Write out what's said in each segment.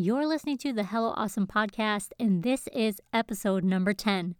You're listening to the Hello Awesome podcast, and this is episode number 10.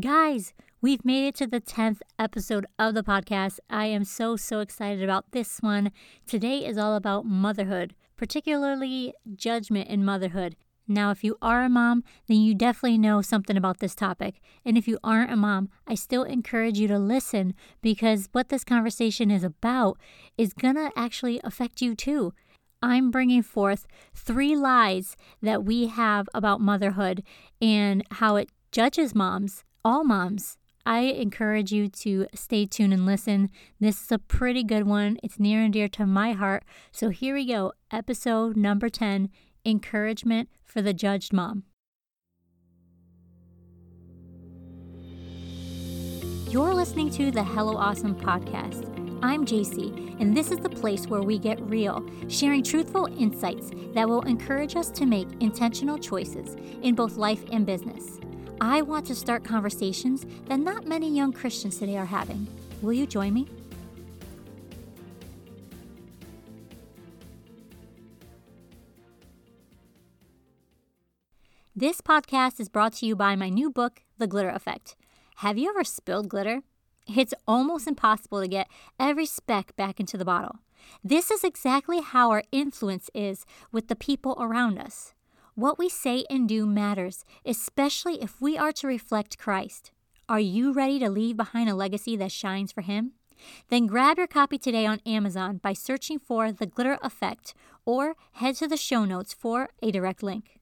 Guys, we've made it to the 10th episode of the podcast. I am so, so excited about this one. Today is all about motherhood, particularly judgment in motherhood. Now, if you are a mom, then you definitely know something about this topic. And if you aren't a mom, I still encourage you to listen because what this conversation is about is to actually affect you too. I'm bringing forth three lies that we have about motherhood and how it judges moms, all moms. I encourage you to stay tuned and listen. This is a pretty good one. It's near and dear to my heart. So here we go, episode number 10 Encouragement for the Judged Mom. You're listening to the Hello Awesome podcast. I'm JC, and this is the place where we get real, sharing truthful insights that will encourage us to make intentional choices in both life and business. I want to start conversations that not many young Christians today are having. Will you join me? This podcast is brought to you by my new book, The Glitter Effect. Have you ever spilled glitter? It's almost impossible to get every speck back into the bottle. This is exactly how our influence is with the people around us. What we say and do matters, especially if we are to reflect Christ. Are you ready to leave behind a legacy that shines for Him? Then grab your copy today on Amazon by searching for The Glitter Effect or head to the show notes for a direct link.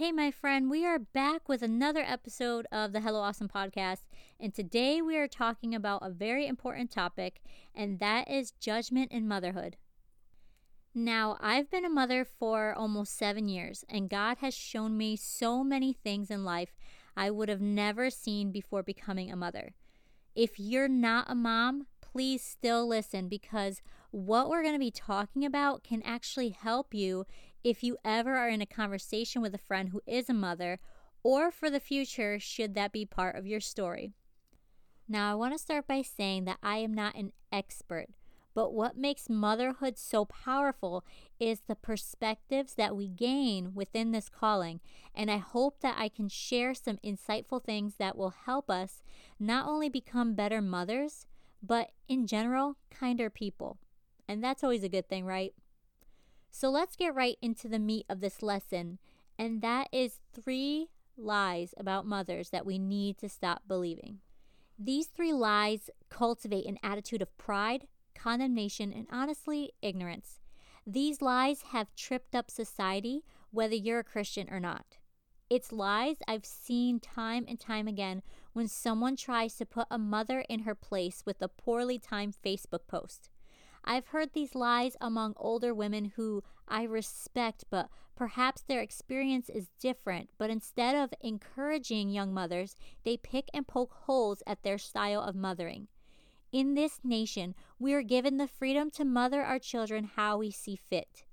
Hey, my friend, we are back with another episode of the Hello Awesome podcast. And today we are talking about a very important topic, and that is judgment in motherhood. Now, I've been a mother for almost seven years, and God has shown me so many things in life I would have never seen before becoming a mother. If you're not a mom, please still listen because what we're going to be talking about can actually help you if you ever are in a conversation with a friend who is a mother, or for the future, should that be part of your story. Now, I want to start by saying that I am not an expert, but what makes motherhood so powerful is the perspectives that we gain within this calling. And I hope that I can share some insightful things that will help us not only become better mothers, but in general, kinder people. And that's always a good thing, right? So let's get right into the meat of this lesson, and that is three lies about mothers that we need to stop believing. These three lies cultivate an attitude of pride, condemnation, and honestly, ignorance. These lies have tripped up society, whether you're a Christian or not. It's lies I've seen time and time again when someone tries to put a mother in her place with a poorly timed Facebook post. I've heard these lies among older women who I respect, but perhaps their experience is different. But instead of encouraging young mothers, they pick and poke holes at their style of mothering. In this nation, we are given the freedom to mother our children how we see fit.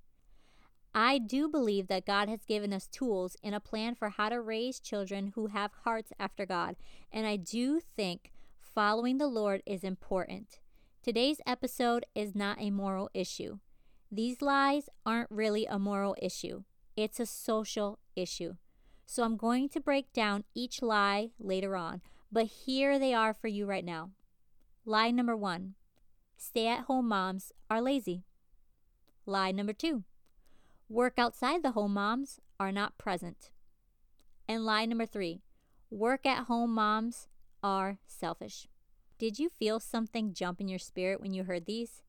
I do believe that God has given us tools and a plan for how to raise children who have hearts after God, and I do think following the Lord is important. Today's episode is not a moral issue. These lies aren't really a moral issue, it's a social issue. So I'm going to break down each lie later on, but here they are for you right now. Lie number one stay at home moms are lazy. Lie number two work outside the home moms are not present. And lie number three work at home moms are selfish. Did you feel something jump in your spirit when you heard these?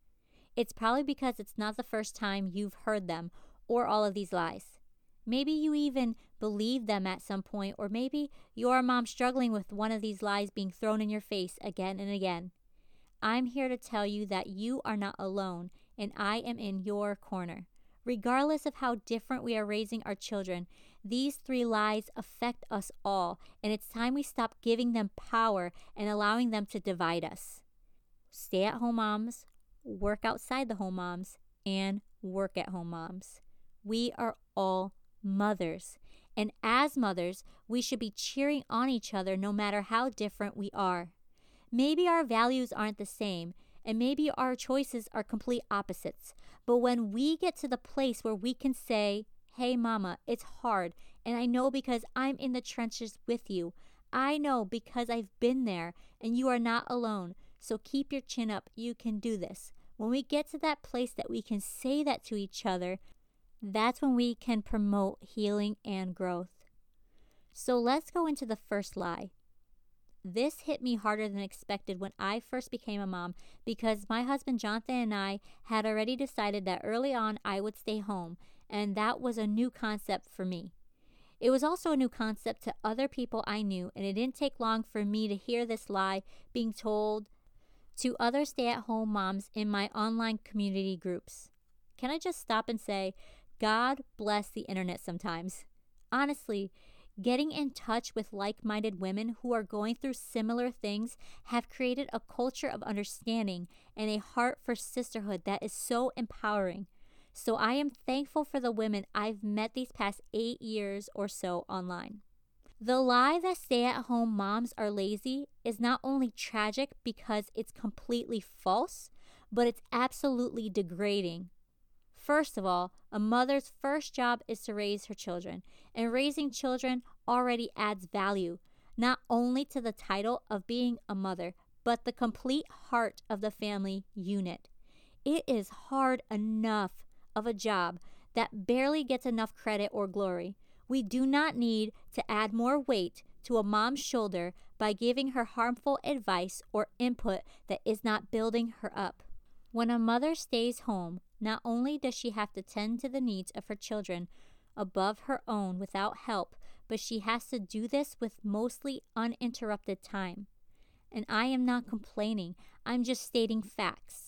It's probably because it's not the first time you've heard them or all of these lies. Maybe you even believed them at some point, or maybe you're a mom struggling with one of these lies being thrown in your face again and again. I'm here to tell you that you are not alone, and I am in your corner. Regardless of how different we are raising our children, these three lies affect us all, and it's time we stop giving them power and allowing them to divide us. Stay at home moms, work outside the home moms, and work at home moms. We are all mothers. And as mothers, we should be cheering on each other no matter how different we are. Maybe our values aren't the same, and maybe our choices are complete opposites. But when we get to the place where we can say, Hey, mama, it's hard. And I know because I'm in the trenches with you. I know because I've been there and you are not alone. So keep your chin up. You can do this. When we get to that place that we can say that to each other, that's when we can promote healing and growth. So let's go into the first lie. This hit me harder than expected when I first became a mom because my husband Jonathan and I had already decided that early on I would stay home, and that was a new concept for me. It was also a new concept to other people I knew, and it didn't take long for me to hear this lie being told to other stay at home moms in my online community groups. Can I just stop and say, God bless the internet sometimes? Honestly, Getting in touch with like minded women who are going through similar things have created a culture of understanding and a heart for sisterhood that is so empowering. So I am thankful for the women I've met these past eight years or so online. The lie that stay at home moms are lazy is not only tragic because it's completely false, but it's absolutely degrading. First of all, a mother's first job is to raise her children, and raising children already adds value, not only to the title of being a mother, but the complete heart of the family unit. It is hard enough of a job that barely gets enough credit or glory. We do not need to add more weight to a mom's shoulder by giving her harmful advice or input that is not building her up. When a mother stays home, not only does she have to tend to the needs of her children above her own without help, but she has to do this with mostly uninterrupted time. And I am not complaining, I'm just stating facts.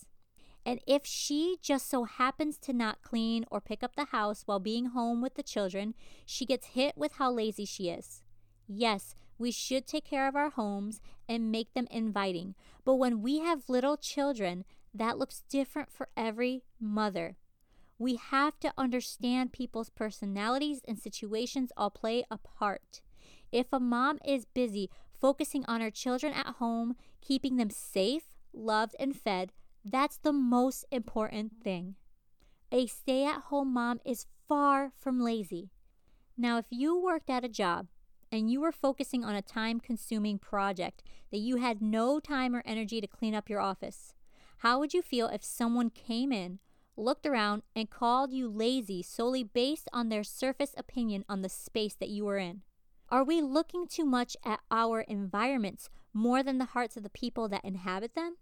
And if she just so happens to not clean or pick up the house while being home with the children, she gets hit with how lazy she is. Yes, we should take care of our homes and make them inviting. But when we have little children, that looks different for every mother. We have to understand people's personalities and situations all play a part. If a mom is busy focusing on her children at home, keeping them safe, loved, and fed, that's the most important thing. A stay at home mom is far from lazy. Now, if you worked at a job and you were focusing on a time consuming project that you had no time or energy to clean up your office, how would you feel if someone came in, looked around, and called you lazy solely based on their surface opinion on the space that you were in? Are we looking too much at our environments more than the hearts of the people that inhabit them?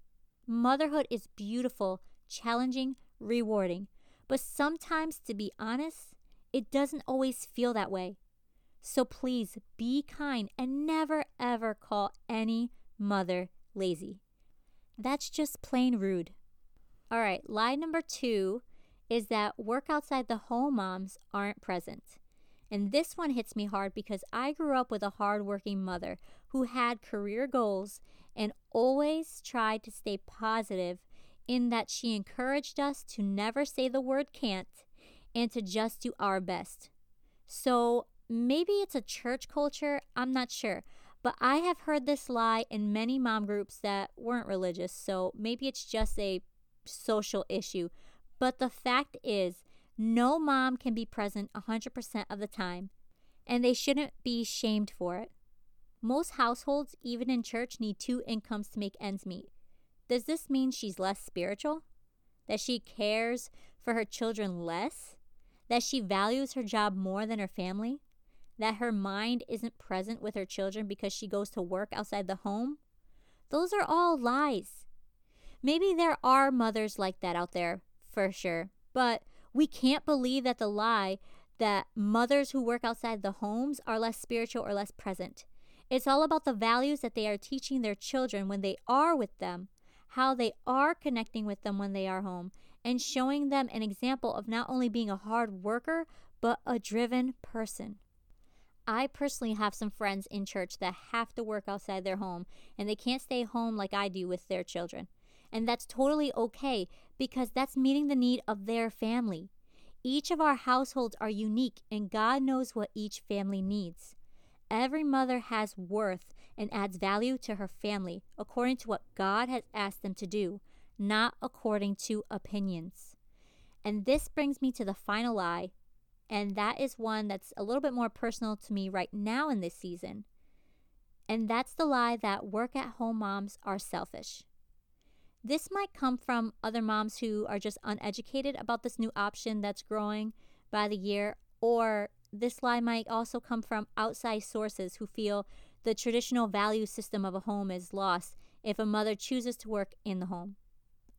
Motherhood is beautiful, challenging, rewarding, but sometimes, to be honest, it doesn't always feel that way. So please be kind and never ever call any mother lazy. That's just plain rude. All right, lie number two is that work outside the home moms aren't present. And this one hits me hard because I grew up with a hardworking mother who had career goals and always tried to stay positive in that she encouraged us to never say the word can't and to just do our best. So maybe it's a church culture, I'm not sure. But I have heard this lie in many mom groups that weren't religious, so maybe it's just a social issue. But the fact is, no mom can be present 100% of the time, and they shouldn't be shamed for it. Most households, even in church, need two incomes to make ends meet. Does this mean she's less spiritual? That she cares for her children less? That she values her job more than her family? that her mind isn't present with her children because she goes to work outside the home? Those are all lies. Maybe there are mothers like that out there, for sure, but we can't believe that the lie that mothers who work outside the homes are less spiritual or less present. It's all about the values that they are teaching their children when they are with them, how they are connecting with them when they are home, and showing them an example of not only being a hard worker, but a driven person. I personally have some friends in church that have to work outside their home and they can't stay home like I do with their children. And that's totally okay because that's meeting the need of their family. Each of our households are unique and God knows what each family needs. Every mother has worth and adds value to her family according to what God has asked them to do, not according to opinions. And this brings me to the final lie And that is one that's a little bit more personal to me right now in this season. And that's the lie that work at home moms are selfish. This might come from other moms who are just uneducated about this new option that's growing by the year, or this lie might also come from outside sources who feel the traditional value system of a home is lost if a mother chooses to work in the home.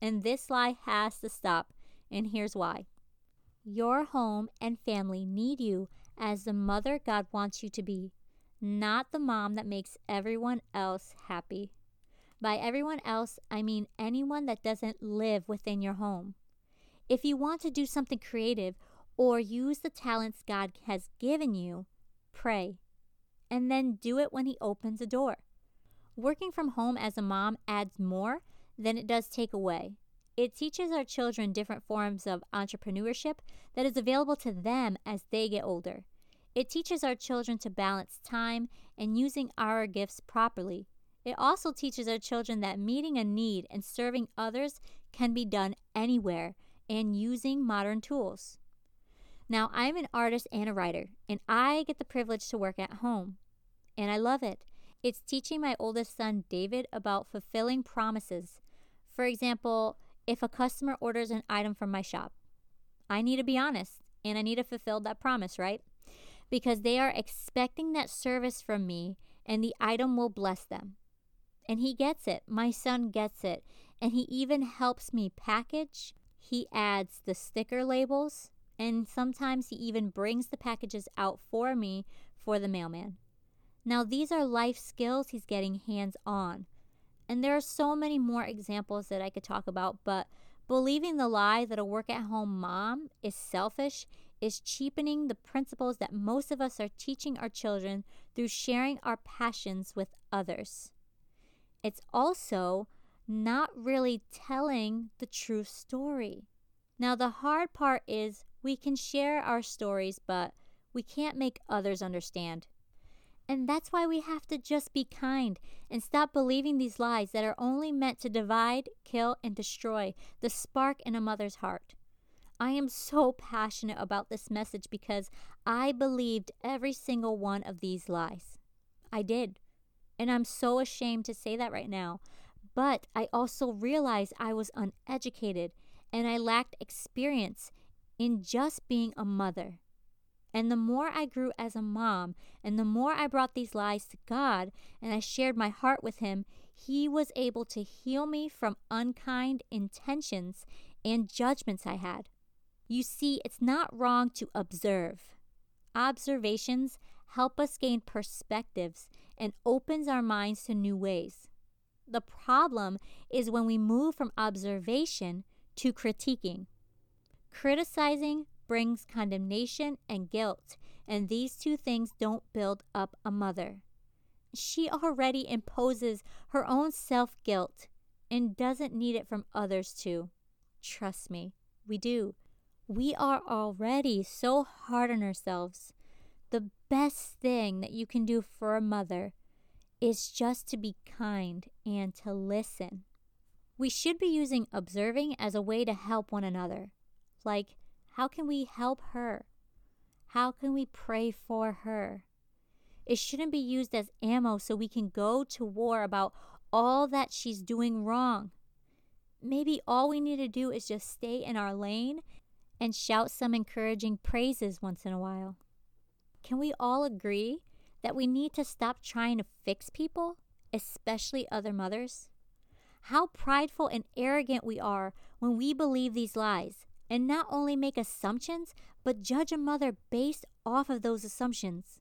And this lie has to stop, and here's why. Your home and family need you as the mother God wants you to be, not the mom that makes everyone else happy. By everyone else, I mean anyone that doesn't live within your home. If you want to do something creative or use the talents God has given you, pray. And then do it when He opens a door. Working from home as a mom adds more than it does take away. It teaches our children different forms of entrepreneurship that is available to them as they get older. It teaches our children to balance time and using our gifts properly. It also teaches our children that meeting a need and serving others can be done anywhere and using modern tools. Now, I'm an artist and a writer, and I get the privilege to work at home. And I love it. It's teaching my oldest son, David, about fulfilling promises. For example, if a customer orders an item from my shop. I need to be honest and I need to fulfill that promise, right? Because they are expecting that service from me and the item will bless them. And he gets it. My son gets it. And he even helps me package. He adds the sticker labels. And sometimes he even brings the packages out for me for the mailman. Now, these are life skills he's getting hands on. And there are so many more examples that I could talk about, but believing the lie that a work at home mom is selfish is cheapening the principles that most of us are teaching our children through sharing our passions with others. It's also not really telling the true story. Now, the hard part is we can share our stories, but we can't make others understand. And that's why we have to just be kind and stop believing these lies that are only meant to divide, kill, and destroy the spark in a mother's heart. I am so passionate about this message because I believed every single one of these lies. I did. And I'm so ashamed to say that right now. But I also realized I was uneducated and I lacked experience in just being a mother. And the more I grew as a mom, and the more I brought these lies to God, and I shared my heart with Him, He was able to heal me from unkind intentions and judgments I had. You see, it's not wrong to observe. Observations help us gain perspectives and opens our minds to new ways. The problem is when we move from observation to critiquing. Criticizing brings condemnation and guilt, and these two things don't build up a mother. She already imposes her own self guilt and doesn't need it from others too. Trust me, we do. We are already so hard on ourselves. Best thing that you can do for a mother is just to be kind and to listen. We should be using observing as a way to help one another. Like, how can we help her? How can we pray for her? It shouldn't be used as ammo so we can go to war about all that she's doing wrong. Maybe all we need to do is just stay in our lane and shout some encouraging praises once in a while. Can we all agree that we need to stop trying to fix people, especially other mothers? How prideful and arrogant we are when we believe these lies and not only make assumptions, but judge a mother based off of those assumptions.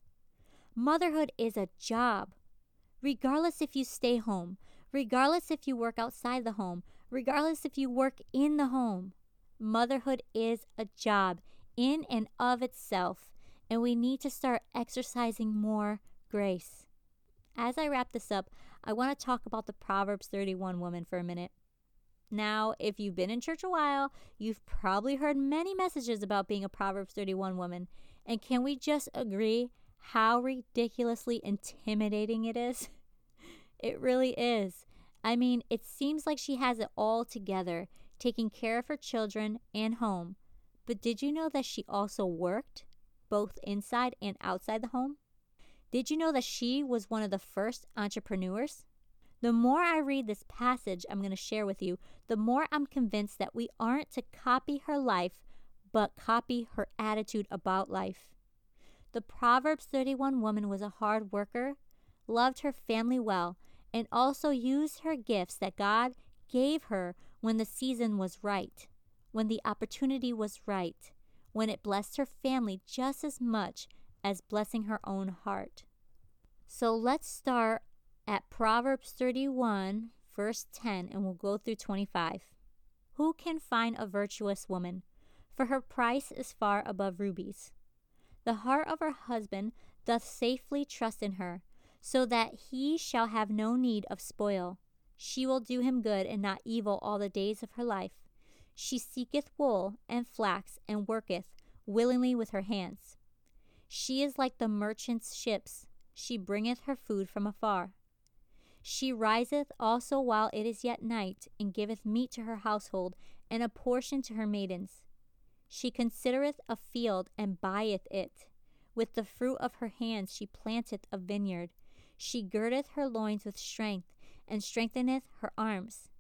Motherhood is a job. Regardless if you stay home, regardless if you work outside the home, regardless if you work in the home, motherhood is a job in and of itself, and we need to start exercising more grace. As I wrap this up, I want to talk about the Proverbs 31 woman for a minute. Now, if you've been in church a while, you've probably heard many messages about being a Proverbs 31 woman. And can we just agree how ridiculously intimidating it is? It really is. I mean, it seems like she has it all together, taking care of her children and home. But did you know that she also worked both inside and outside the home? Did you know that she was one of the first entrepreneurs? The more I read this passage I'm going to share with you, the more I'm convinced that we aren't to copy her life, but copy her attitude about life. The Proverbs 31 woman was a hard worker, loved her family well, and also used her gifts that God gave her when the season was right, when the opportunity was right, when it blessed her family just as much as blessing her own heart. So let's start at Proverbs 31, verse 10, and we'll go through 25. Who can find a virtuous woman? For her price is far above rubies. The heart of her husband doth safely trust in her, so that he shall have no need of spoil. She will do him good and not evil all the days of her life. She seeketh wool and flax and worketh willingly with her hands. She is like the merchant's ships. She bringeth her food from afar. She riseth also while it is yet night, and giveth meat to her household, and a portion to her maidens. She considereth a field, and buyeth it. With the fruit of her hands she planteth a vineyard. She girdeth her loins with strength, and strengtheneth her arms.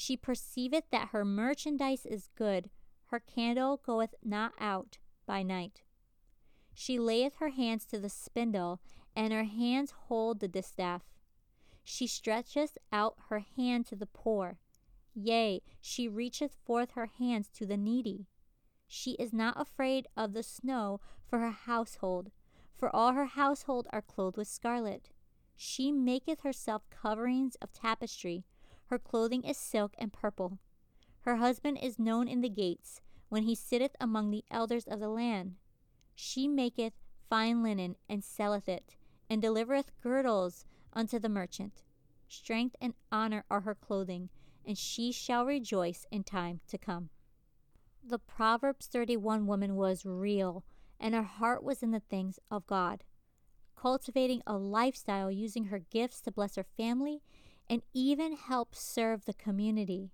She perceiveth that her merchandise is good, her candle goeth not out by night. She layeth her hands to the spindle, and her hands hold the distaff. She stretcheth out her hand to the poor. Yea, she reacheth forth her hands to the needy. She is not afraid of the snow for her household, for all her household are clothed with scarlet. She maketh herself coverings of tapestry. Her clothing is silk and purple. Her husband is known in the gates, when he sitteth among the elders of the land. She maketh fine linen and selleth it, and delivereth girdles unto the merchant. Strength and honor are her clothing, and she shall rejoice in time to come. The Proverbs 31 woman was real, and her heart was in the things of God cultivating a lifestyle using her gifts to bless her family and even help serve the community.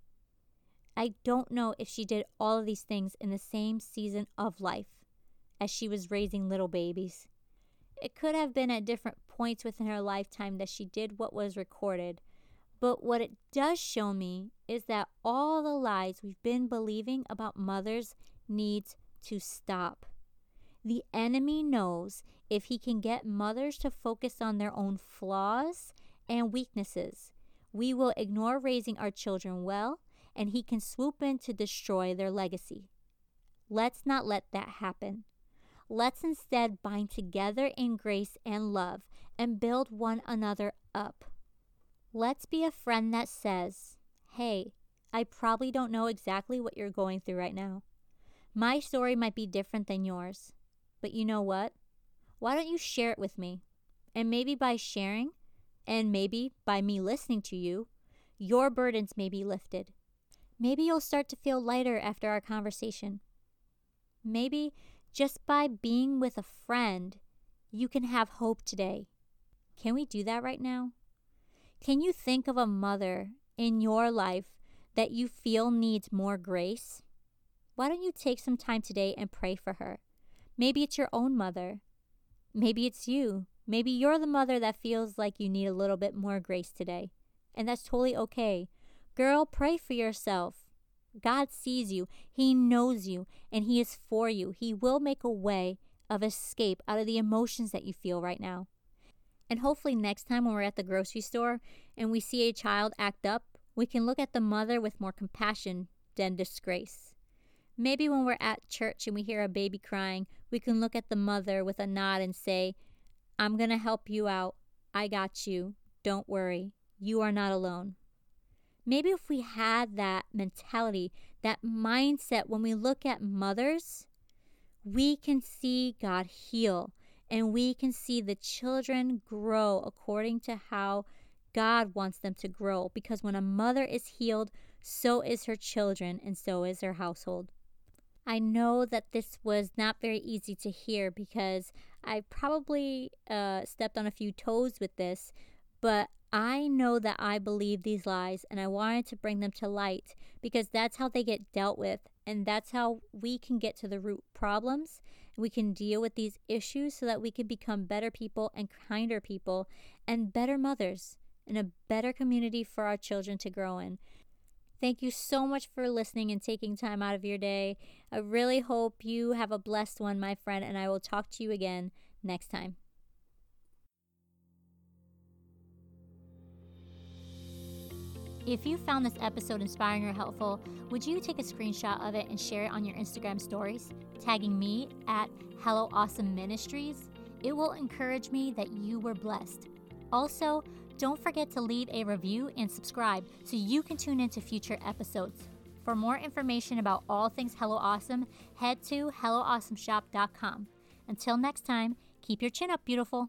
I don't know if she did all of these things in the same season of life as she was raising little babies. It could have been at different points within her lifetime that she did what was recorded. But what it does show me is that all the lies we've been believing about mothers needs to stop. The enemy knows if he can get mothers to focus on their own flaws and weaknesses, we will ignore raising our children well and he can swoop in to destroy their legacy. Let's not let that happen. Let's instead bind together in grace and love and build one another up. Let's be a friend that says, Hey, I probably don't know exactly what you're going through right now. My story might be different than yours. But you know what? Why don't you share it with me? And maybe by sharing, and maybe by me listening to you, your burdens may be lifted. Maybe you'll start to feel lighter after our conversation. Maybe just by being with a friend, you can have hope today. Can we do that right now? Can you think of a mother in your life that you feel needs more grace? Why don't you take some time today and pray for her? Maybe it's your own mother. Maybe it's you. Maybe you're the mother that feels like you need a little bit more grace today. And that's totally okay. Girl, pray for yourself. God sees you, He knows you, and He is for you. He will make a way of escape out of the emotions that you feel right now. And hopefully, next time when we're at the grocery store and we see a child act up, we can look at the mother with more compassion than disgrace. Maybe when we're at church and we hear a baby crying, we can look at the mother with a nod and say, I'm going to help you out. I got you. Don't worry. You are not alone. Maybe if we had that mentality, that mindset when we look at mothers, we can see God heal and we can see the children grow according to how God wants them to grow. Because when a mother is healed, so is her children and so is her household. I know that this was not very easy to hear because I probably uh, stepped on a few toes with this, but I know that I believe these lies and I wanted to bring them to light because that's how they get dealt with and that's how we can get to the root problems. We can deal with these issues so that we can become better people and kinder people and better mothers and a better community for our children to grow in. Thank you so much for listening and taking time out of your day. I really hope you have a blessed one, my friend, and I will talk to you again next time. If you found this episode inspiring or helpful, would you take a screenshot of it and share it on your Instagram stories, tagging me at Hello Awesome Ministries? It will encourage me that you were blessed. Also, don't forget to leave a review and subscribe so you can tune into future episodes. For more information about all things Hello Awesome, head to HelloAwesomeShop.com. Until next time, keep your chin up, beautiful.